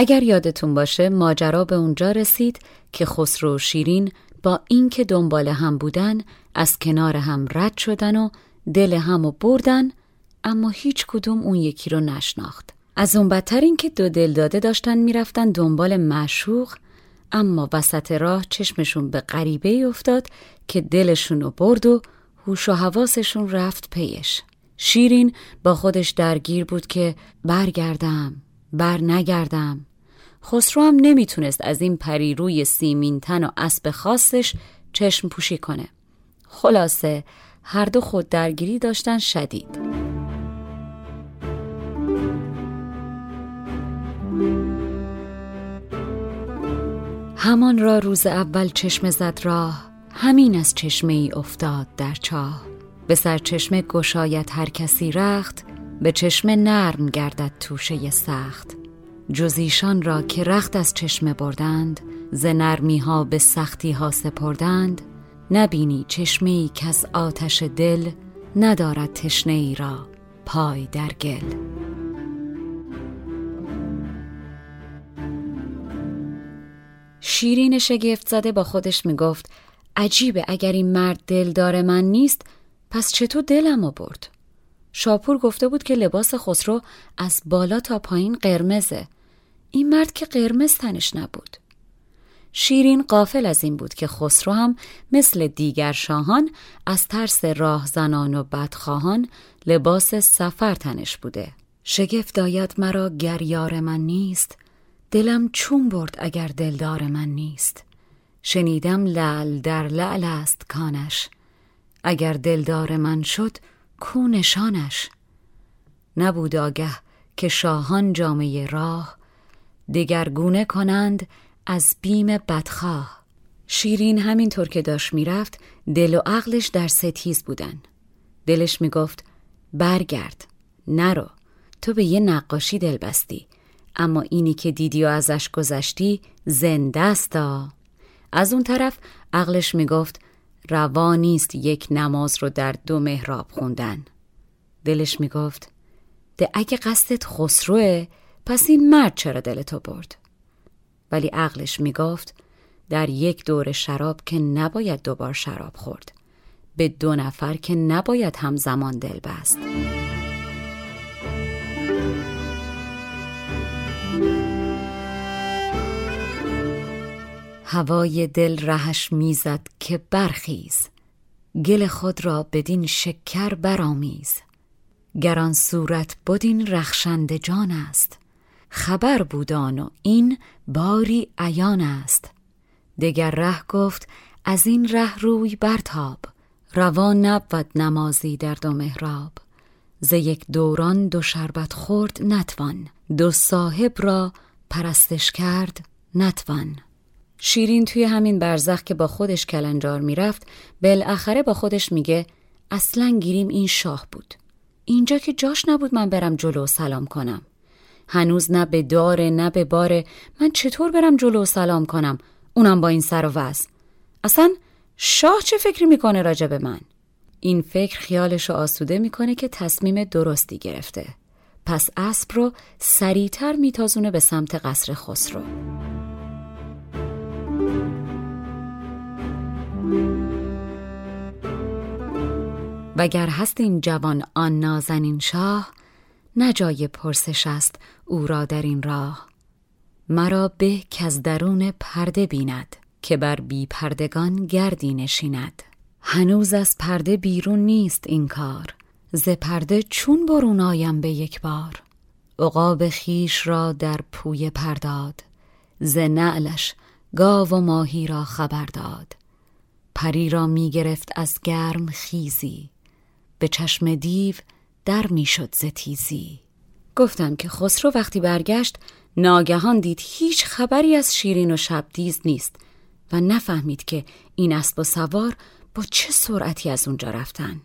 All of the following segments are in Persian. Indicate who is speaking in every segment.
Speaker 1: اگر یادتون باشه ماجرا به اونجا رسید که خسرو و شیرین با اینکه دنبال هم بودن از کنار هم رد شدن و دل همو بردن اما هیچ کدوم اون یکی رو نشناخت. از اون بدتر اینکه دو دل داده داشتن می‌رفتن دنبال معشوق اما وسط راه چشمشون به غریبه افتاد که دلشون رو برد و هوش و حواسشون رفت پیش. شیرین با خودش درگیر بود که برگردم بر نگردم خسرو هم نمی‌تونست از این پریروی سیمین تن و اسب خاصش چشم پوشی کنه. خلاصه هر دو خود درگیری داشتن شدید. همان را روز اول چشم زد راه همین از چشمه ای افتاد در چاه. به سر چشمه گشایت هر کسی رخت به چشم نرم گردد توشه سخت. جزیشان را که رخت از چشمه بردند ز نرمی ها به سختی ها سپردند نبینی چشمه ای که از آتش دل ندارد تشنه ای را پای در گل. شیرین شگفت زده با خودش می‌گفت عجیبه اگر این مرد دلدار من نیست پس چطور دلم برد؟ شاپور گفته بود که لباس خسرو از بالا تا پایین قرمزه. این مرد که قرمز تنش نبود. شیرین قافل از این بود که خسرو هم مثل دیگر شاهان از ترس راهزنان و بدخواهان لباس سفر تنش بوده. شگفت داید مرا گر یار من نیست دلم چون برد اگر دلدار من نیست. شنیدم لعل در لعل است کانش اگر دلدار من شد کو نشانش. نبود آگه که شاهان جامعه راه دگرگونه کنند از بیم بدخواه. شیرین همینطور که داشت می‌رفت دل و عقلش در ستیز بودن. دلش می‌گفت برگرد نرو تو به یه نقاشی دل بستی. اما اینی که دیدی و ازش گذشتی زنده است از اون طرف عقلش می‌گفت روا نیست یک نماز رو در دو محراب خوندن. دلش می‌گفت ده اگه قصدت خسروه پس این مرد چرا دلتو برد؟ ولی عقلش می‌گفت در یک دور شراب که نباید دوبار شراب خورد. به دو نفر که نباید همزمان دل بست. هوای دل رهش می‌زد که برخیز. گل خود را بدین شکر برآمیز. گران صورت بدین رخشنده جان است. خبر بودان و این باری عیان است. دگر ره گفت از این ره روی برتاب روان نبود نمازی در دو محراب. ز یک دوران دو شربت خورد نتوان دو صاحب را پرستش کرد نتوان. شیرین توی همین برزخ که با خودش کلنجار می‌رفت بالاخره با خودش میگه اصلا گیریم این شاه بود. اینجا که جاش نبود من برم جلو سلام کنم. هنوز نه به داره نه به باره. من چطور برم جلو سلام کنم؟ اونم با این سر و وز. اصلا شاه چه فکری می‌کنه راجع به من؟ این فکر خیالش رو آسوده می‌کنه که تصمیم درستی گرفته. پس اسب رو سریعتر میتازونه به سمت قصر خسرو. وگر هست این جوان آن نازنین شاه نجای پرسش است او را در این راه. مرا به که از درون پرده بیند که بر بی پردگان گردی نشیند. هنوز از پرده بیرون نیست این کار. ز پرده چون برون آیم به یک بار. عقاب خیش را در پوی پرداد. ز نعلش گاو و ماهی را خبر داد. پری را می گرفت از گرم خیزی. به چشم دیو در می‌شد ز تیزی گفتم که خسرو وقتی برگشت ناگهان دید هیچ خبری از شیرین و شبدیز نیست و نفهمید که این اسب و سوار با چه سرعتی از اونجا رفتن.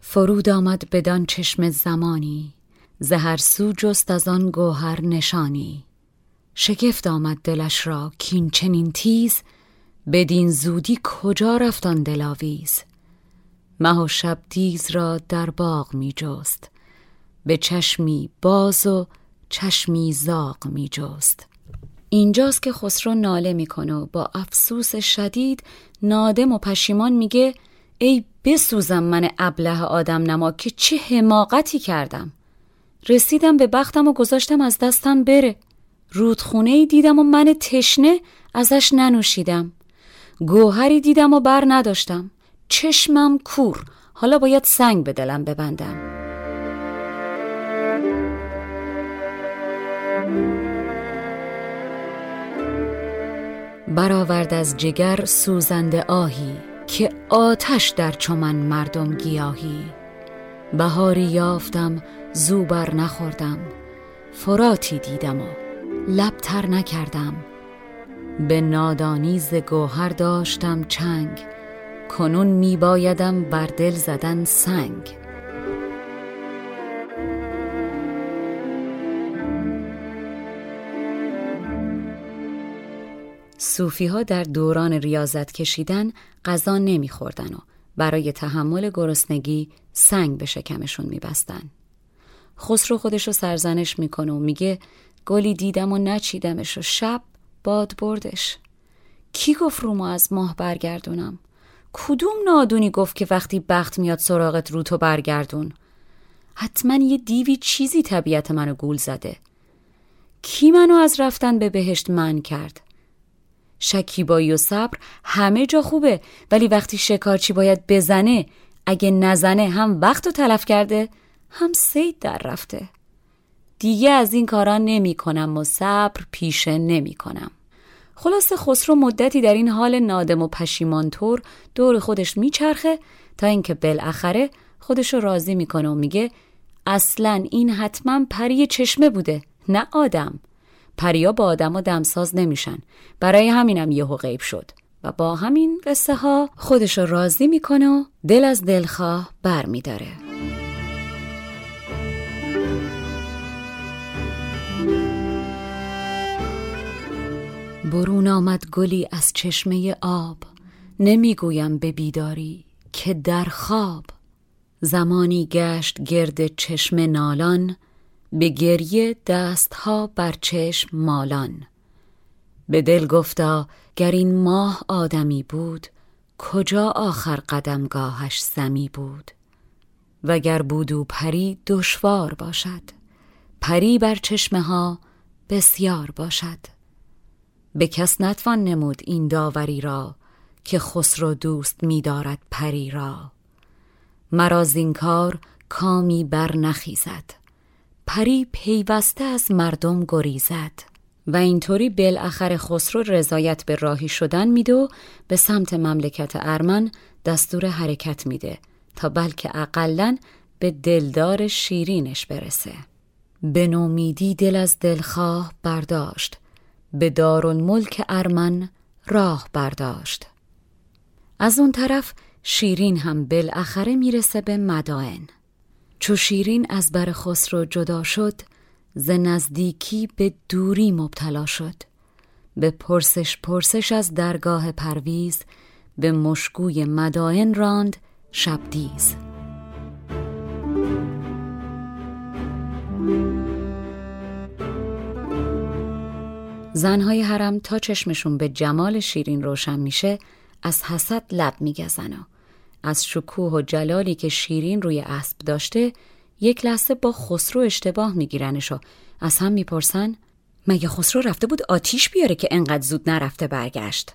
Speaker 1: فرود آمد بدان چشم زمانی زهر سو جست از آن گوهر نشانی. شگفت آمد دلش را کین چنین تیز بدین زودی کجا رفتان دلاویز؟ مه و شب دیز را در باغ می جست. به چشمی باز و چشمی زاغ می جست. اینجاست که خسرو ناله می‌کنه و با افسوس شدید نادم و پشیمان میگه ای بسوزم من ابله آدم نما که چه حماقتی کردم. رسیدم به بختم و گذاشتم از دستم بره. رودخونه ای دیدم و من تشنه ازش ننوشیدم. گوهری دیدم و بر نداشتم. چشمم کور. حالا باید سنگ به دلم ببندم. برآورد از جگر سوزنده آهی که آتش در چمن مردم گیاهی. بهاری یافتم زوبر نخوردم. فراتی دیدم و لبتر نکردم. به نادانی ز گوهر داشتم چنگ. کنون میبایدم بر دل زدن سنگ صوفی ها در دوران ریاضت کشیدن غذا نمیخوردن و برای تحمل گرسنگی سنگ به شکمشون میبستن. خسرو خودشو سرزنش می‌کنه و میگه گلی دیدم و نچیدمش و شب باد بردش. کی گفت رو ما از ماه برگردونم؟ کدوم نادونی گفت که وقتی بخت میاد سراغت رو تو برگردون؟ حتما یه دیوی چیزی طبیعت منو گول زده. کی منو از رفتن به بهشت من کرد؟ شکیبایی و صبر همه جا خوبه ولی وقتی شکارچی باید بزنه اگه نزنه هم وقت رو تلف کرده هم سید در رفته دیگه از این کارا نمی کنم و صبر پیشه نمی کنم خلاص خسرو مدتی در این حال نادم و پشیمان طور دور خودش میچرخه تا اینکه بالاخره خودش رو راضی می‌کنه و میگه اصلا این حتما پری چشمه بوده نه آدم. پریا با آدم و دمساز نمیشن. برای همینم یهو غیب شد. و با همین قصه ها خودش راضی می‌کنه و دل از دلخواه بر میداره برون آمد گلی از چشمه آب. نمی‌گویم به بیداری که در خواب. زمانی گشت گرد چشم نالان به گریه دستها بر چشم مالان. به دل گفتا گر این ماه آدمی بود کجا آخر قدمگاهش زمی بود؟ وگر بودو پری دشوار باشد. پری بر چشمه ها بسیار باشد. به کس نتوان نمود این داوری را که خسرو دوست می‌دارد پری را. مرا کار کامی بر نخیزد. پری پیوسته از مردم گریزد. و اینطوری بالاخره خسرو رضایت به راهی شدن میده و به سمت مملکت ارمن دستور حرکت میده تا بلکه اقلا به دلدار شیرینش برسه. به نومیدی دل از دلخواه برداشت. به دارالملک ارمن راه برداشت. از اون طرف شیرین هم بالاخره می‌رسه به مدائن. چو شیرین از بر خسرو جدا شد ز نزدیکی به دوری مبتلا شد. به پرسش پرسش از درگاه پرویز به مشگوی مدائن راند شبدیز. زنهای حرم تا چشمشون به جمال شیرین روشن میشه از حسد لب میگزن. و از شکوه و جلالی که شیرین روی اسب داشته یک لحظه با خسرو اشتباه میگیرنش و از هم می‌پرسن مگه خسرو رفته بود آتیش بیاره که انقدر زود نرفته برگشت؟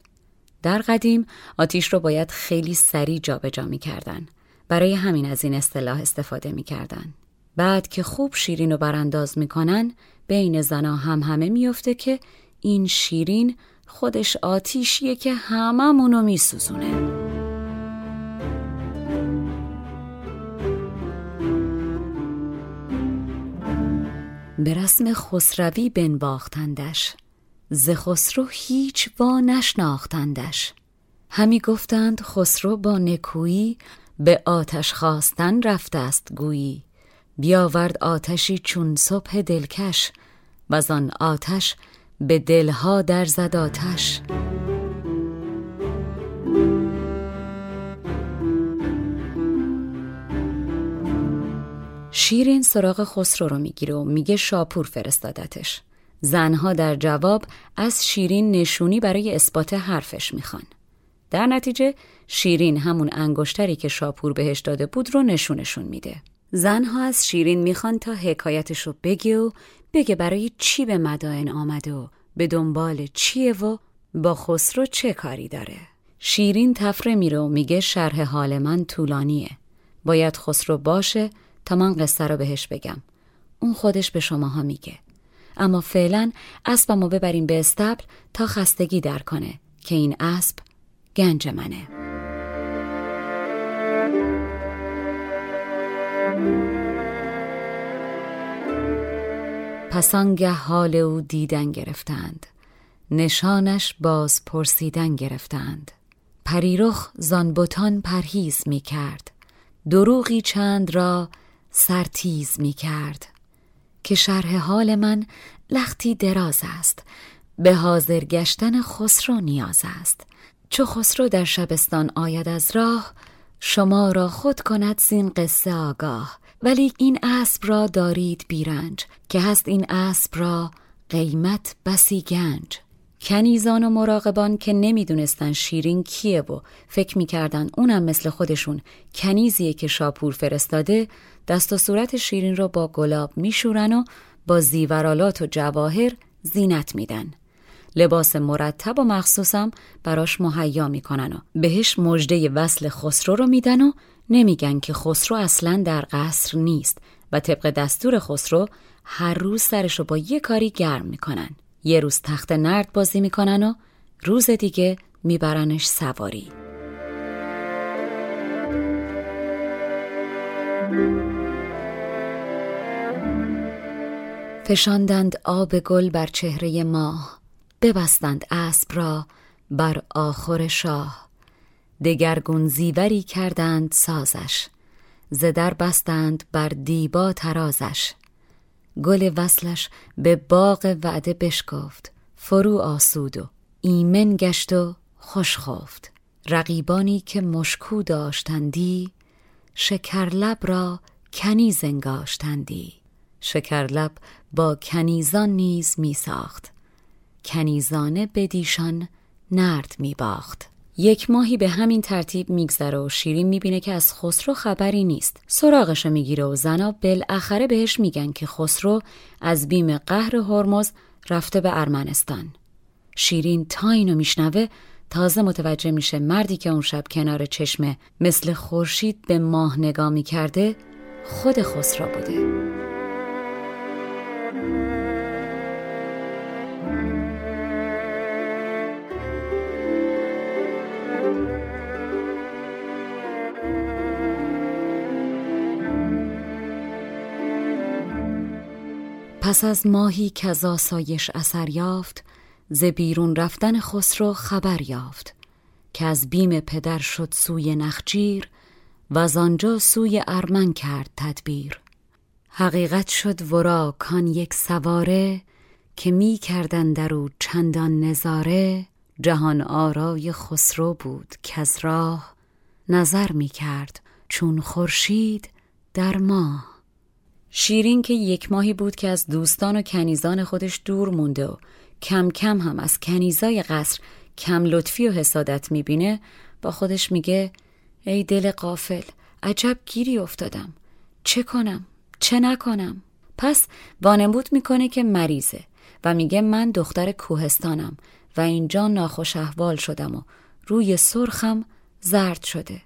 Speaker 1: در قدیم آتیش رو باید خیلی سریع جابجا می‌کردن. برای همین از این اصطلاح استفاده می‌کردن. بعد که خوب شیرین رو برانداز می‌کنن بین زنا هم همه میفته که این شیرین خودش آتیشیه که هممونو میسوزونه. به رسم خسروی بنواختندش ز خسرو هیچ وا نشناختندش. همی گفتند خسرو با نکویی به آتش خواستن رفته است گویی. بیاورد آتشی چون صبح دلکش و آن آتش به دلها در زد آتش. شیرین سراغ خسرو رو می‌گیره و میگه شاپور فرستادتش. زنها در جواب از شیرین نشونی برای اثبات حرفش می‌خوان. در نتیجه شیرین همون انگشتری که شاپور بهش داده بود رو نشونشون میده. زنها از شیرین می‌خوان تا حکایتش رو بگه و بگه برای چی به مدائن آمده و به دنبال چیه و با خسرو چه کاری داره؟ شیرین تفره میره و میگه شرح حال من طولانیه. باید خسرو باشه تا من قصه رو بهش بگم. اون خودش به شماها میگه. اما فعلا اسبمو ببریم به استبل تا خستگی در کنه که این اسب گنج منه. پس آنگه حال او دیدن گرفتند. نشانش باز پرسیدن گرفتند. پریرخ زانبوتان پرهیز می کرد. دروغی چند را سرتیز می کرد. که شرح حال من لختی دراز است. به حاضر گشتن خسرو نیاز است. چو خسرو در شبستان آید از راه شما را خود کند زین قصه آگاه. ولی این اسب را دارید بیرنج که هست این اسب را قیمت بسی گنج. کنیزان و مراقبان که نمی‌دونستن شیرین کیه و فکر می‌کردن اونم مثل خودشون کنیزیه که شاپور فرستاده دست و صورت شیرین را با گلاب میشورن و با زیورالات و جواهر زینت میدن. لباس مرتب و مخصوصم براش مهیا می‌کنن و بهش مژده وصل خسرو رو میدن و نمیگن که خسرو اصلا در قصر نیست و طبق دستور خسرو هر روز سرش رو با یه کاری گرم می‌کنن. یه روز تخت نرد بازی می‌کنن و روز دیگه میبرنش سواری. فشاندند آب گل بر چهره ماه ببستند اسب را بر آخر شاه. دگرگون زیوری کردند سازش. زدر بستند بر دیبا ترازش گل وصلش به باغ وعده بشکفت فرو آسود و ایمن گشت و خوش خفت. رقیبانی که مشکو داشتندی شکرلب را کنیز انگاشتندی. شکرلب با کنیزان نیز می ساخت کنیزانه بدیشان نرد می باخت یک ماهی به همین ترتیب میگذره و شیرین می‌بینه که از خسرو خبری نیست. سراغش می‌گیره و زنا بالاخره بهش میگن که خسرو از بیم قهر هرمز رفته به ارمنستان. شیرین تا اینو میشنوه تازه متوجه میشه مردی که اون شب کنار چشمه مثل خورشید به ماه نگاه می‌کرده خود خسرو بوده. پس از ماهی که از آسایش اثر یافت ز بیرون رفتن خسرو خبر یافت که از بیم پدر شد سوی نخجیر و از آنجا سوی ارمن کرد تدبیر. حقیقت شد ورا کان یک سواره که می کردن در او چندان نظاره جهان آرای خسرو بود که از راه نظر می کرد چون خورشید در ماه. شیرین که یک ماهی بود که از دوستان و کنیزان خودش دور مونده و کم کم هم از کنیزای قصر کم لطفی و حسادت می‌بینه با خودش میگه ای دل قافل عجب گیری افتادم. چه کنم؟ چه نکنم؟ پس وانمود می‌کنه که مریضه و میگه من دختر کوهستانم و اینجا ناخوش احوال شدم و روی سرخم زرد شده.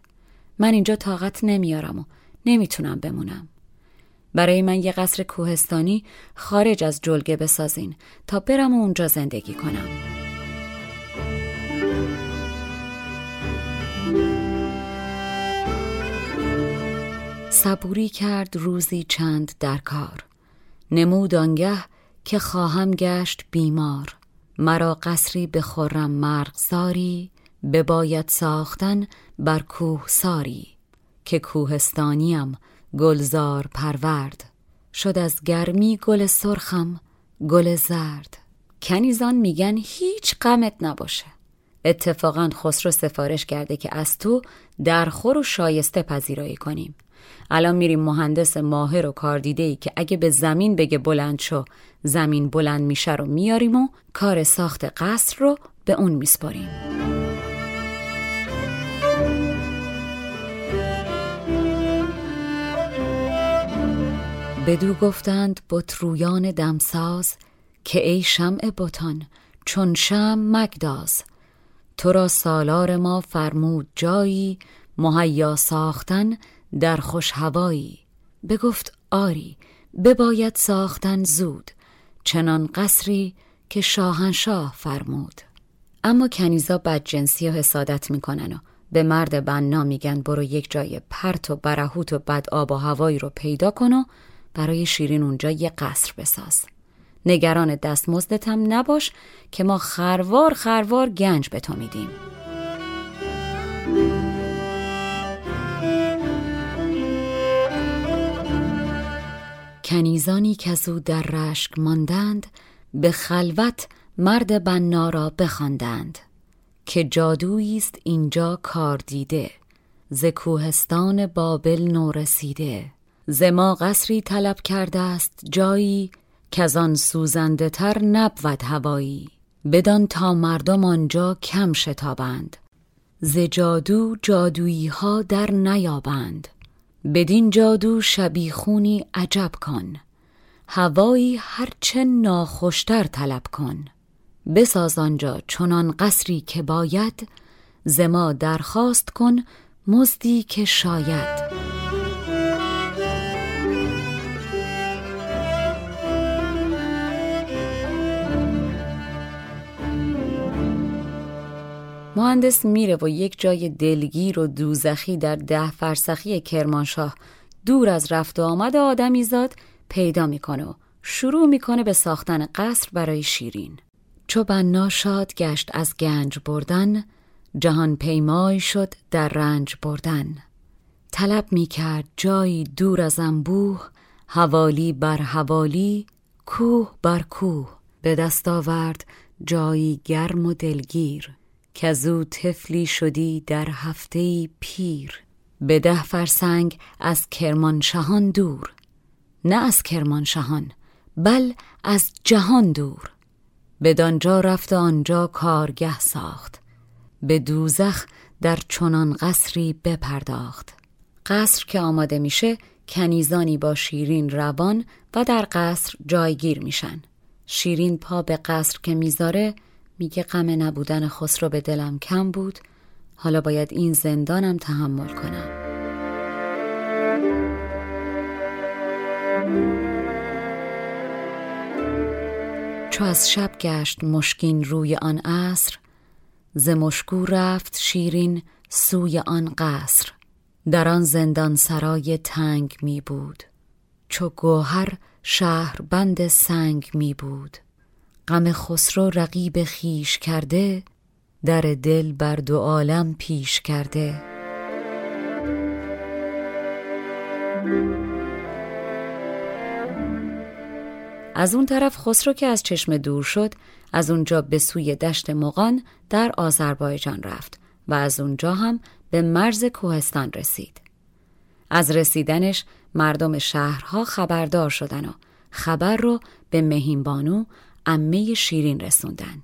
Speaker 1: من اینجا طاقت نمیارم و نمی‌تونم بمونم. برای من یه قصر کوهستانی خارج از جلگه بسازین تا برم و اونجا زندگی کنم. صبوری کرد روزی چند در کار. نمود آنگه که خواهم گشت بیمار. مرا قصری به خرم مرغزاری بباید ساختن بر کوه ساری. که کوهستانیم گلزار پرورد. شد از گرمی گل سرخم گل زرد. کنیزان میگن هیچ غمت نباشه. اتفاقا خسرو سفارش کرده که از تو درخور و شایسته پذیرایی کنیم. الان میریم مهندس ماهر و کاردیده ای که اگه به زمین بگه بلند شو زمین بلند میشه رو میاریم و کار ساخت قصر رو به اون میسپاریم. بدو گفتند بطرویان دمساز که ای شمع بتان چون شم مگداز تو را سالار ما فرمود جایی مهیا ساختن در خوش هوایی. بگفت آری بباید ساختن زود چنان قصری که شاهنشاه فرمود. اما کنیزا بدجنسی و حسادت می‌کنن و به مرد بنا میگن برو یک جای پرت و برهوت و بد آب و هوایی رو پیدا کن و برای شیرین اونجا یه قصر بساز. نگران دستمزدتم نباش که ما خروار خروار گنج به تو میدیم. کنیزانی که او در رشک ماندند به خلوت مرد بنا را بخواندند. که جادویی است اینجا کار دیده ز کوهستان بابل نورسیده. ز ما قصری طلب کرده است جایی که آن سوزنده تر نبود هوایی. بدان تا مردم آنجا کم شتابند. ز جادو جادویی ها در نیابند. بدین جادو شبیخونی عجب کن. هوایی هرچه ناخوشتر طلب کن. بساز آنجا چنان قصری که باید زما درخواست کن مزدی که شاید. مهندس میره و یک جای دلگیر و دوزخی در ده فرسخی کرمانشاه. دور از رفت و آمد آدمی زاد پیدا می‌کنه و شروع می‌کنه به ساختن قصر برای شیرین. چو بنا شاد گشت از گنج بردن جهان پیمای شد در رنج بردن. طلب می‌کرد جایی دور از انبوه حوالی بر حوالی کوه بر کوه. به دست آورد جایی گرم و دلگیر. که او طفلی شدی در هفته پیر. به ده فرسنگ از کرمانشهان دور. نه از کرمانشهان بل از جهان دور. بدانجا رفت و آنجا کارگه ساخت. به دوزخ در چنان قصری بپرداخت. قصر که آماده میشه کنیزانی با شیرین روان و در قصر جایگیر میشن. شیرین پا به قصر که می‌ذاره میگه غم نبودن خسرو به دلم کم بود. حالا باید این زندانم تحمل کنم. چو از شب گشت مشکین روی آن عصر ز مشکو رفت شیرین سوی آن قصر. در آن زندان سرای تنگ می بود. چو گوهر شهر بند سنگ می بود. غم خسرو رقیب خیش کرده در دل بر دو عالم پیش کرده. از اون طرف خسرو که از چشم دور شد از اونجا به سوی دشت مغان در آذربایجان رفت و از اونجا هم به مرز کوهستان رسید. از رسیدنش مردم شهرها خبردار شدن و خبر رو به مهینبانو امه شیرین رسوندن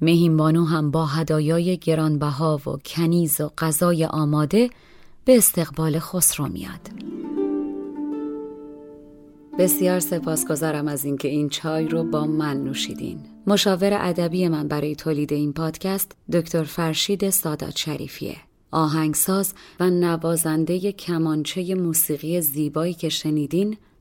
Speaker 1: مهینبانو هم با هدایای گرانبها و کنیز و غذای آماده به استقبال خسرو میاد بسیار سپاسگزارم از اینکه این چای رو با من نوشیدین. مشاور ادبی من برای تولید این پادکست دکتر فرشید سادات شریفیه. آهنگساز و نوازنده کمانچه موسیقی زیبایی که شنیدین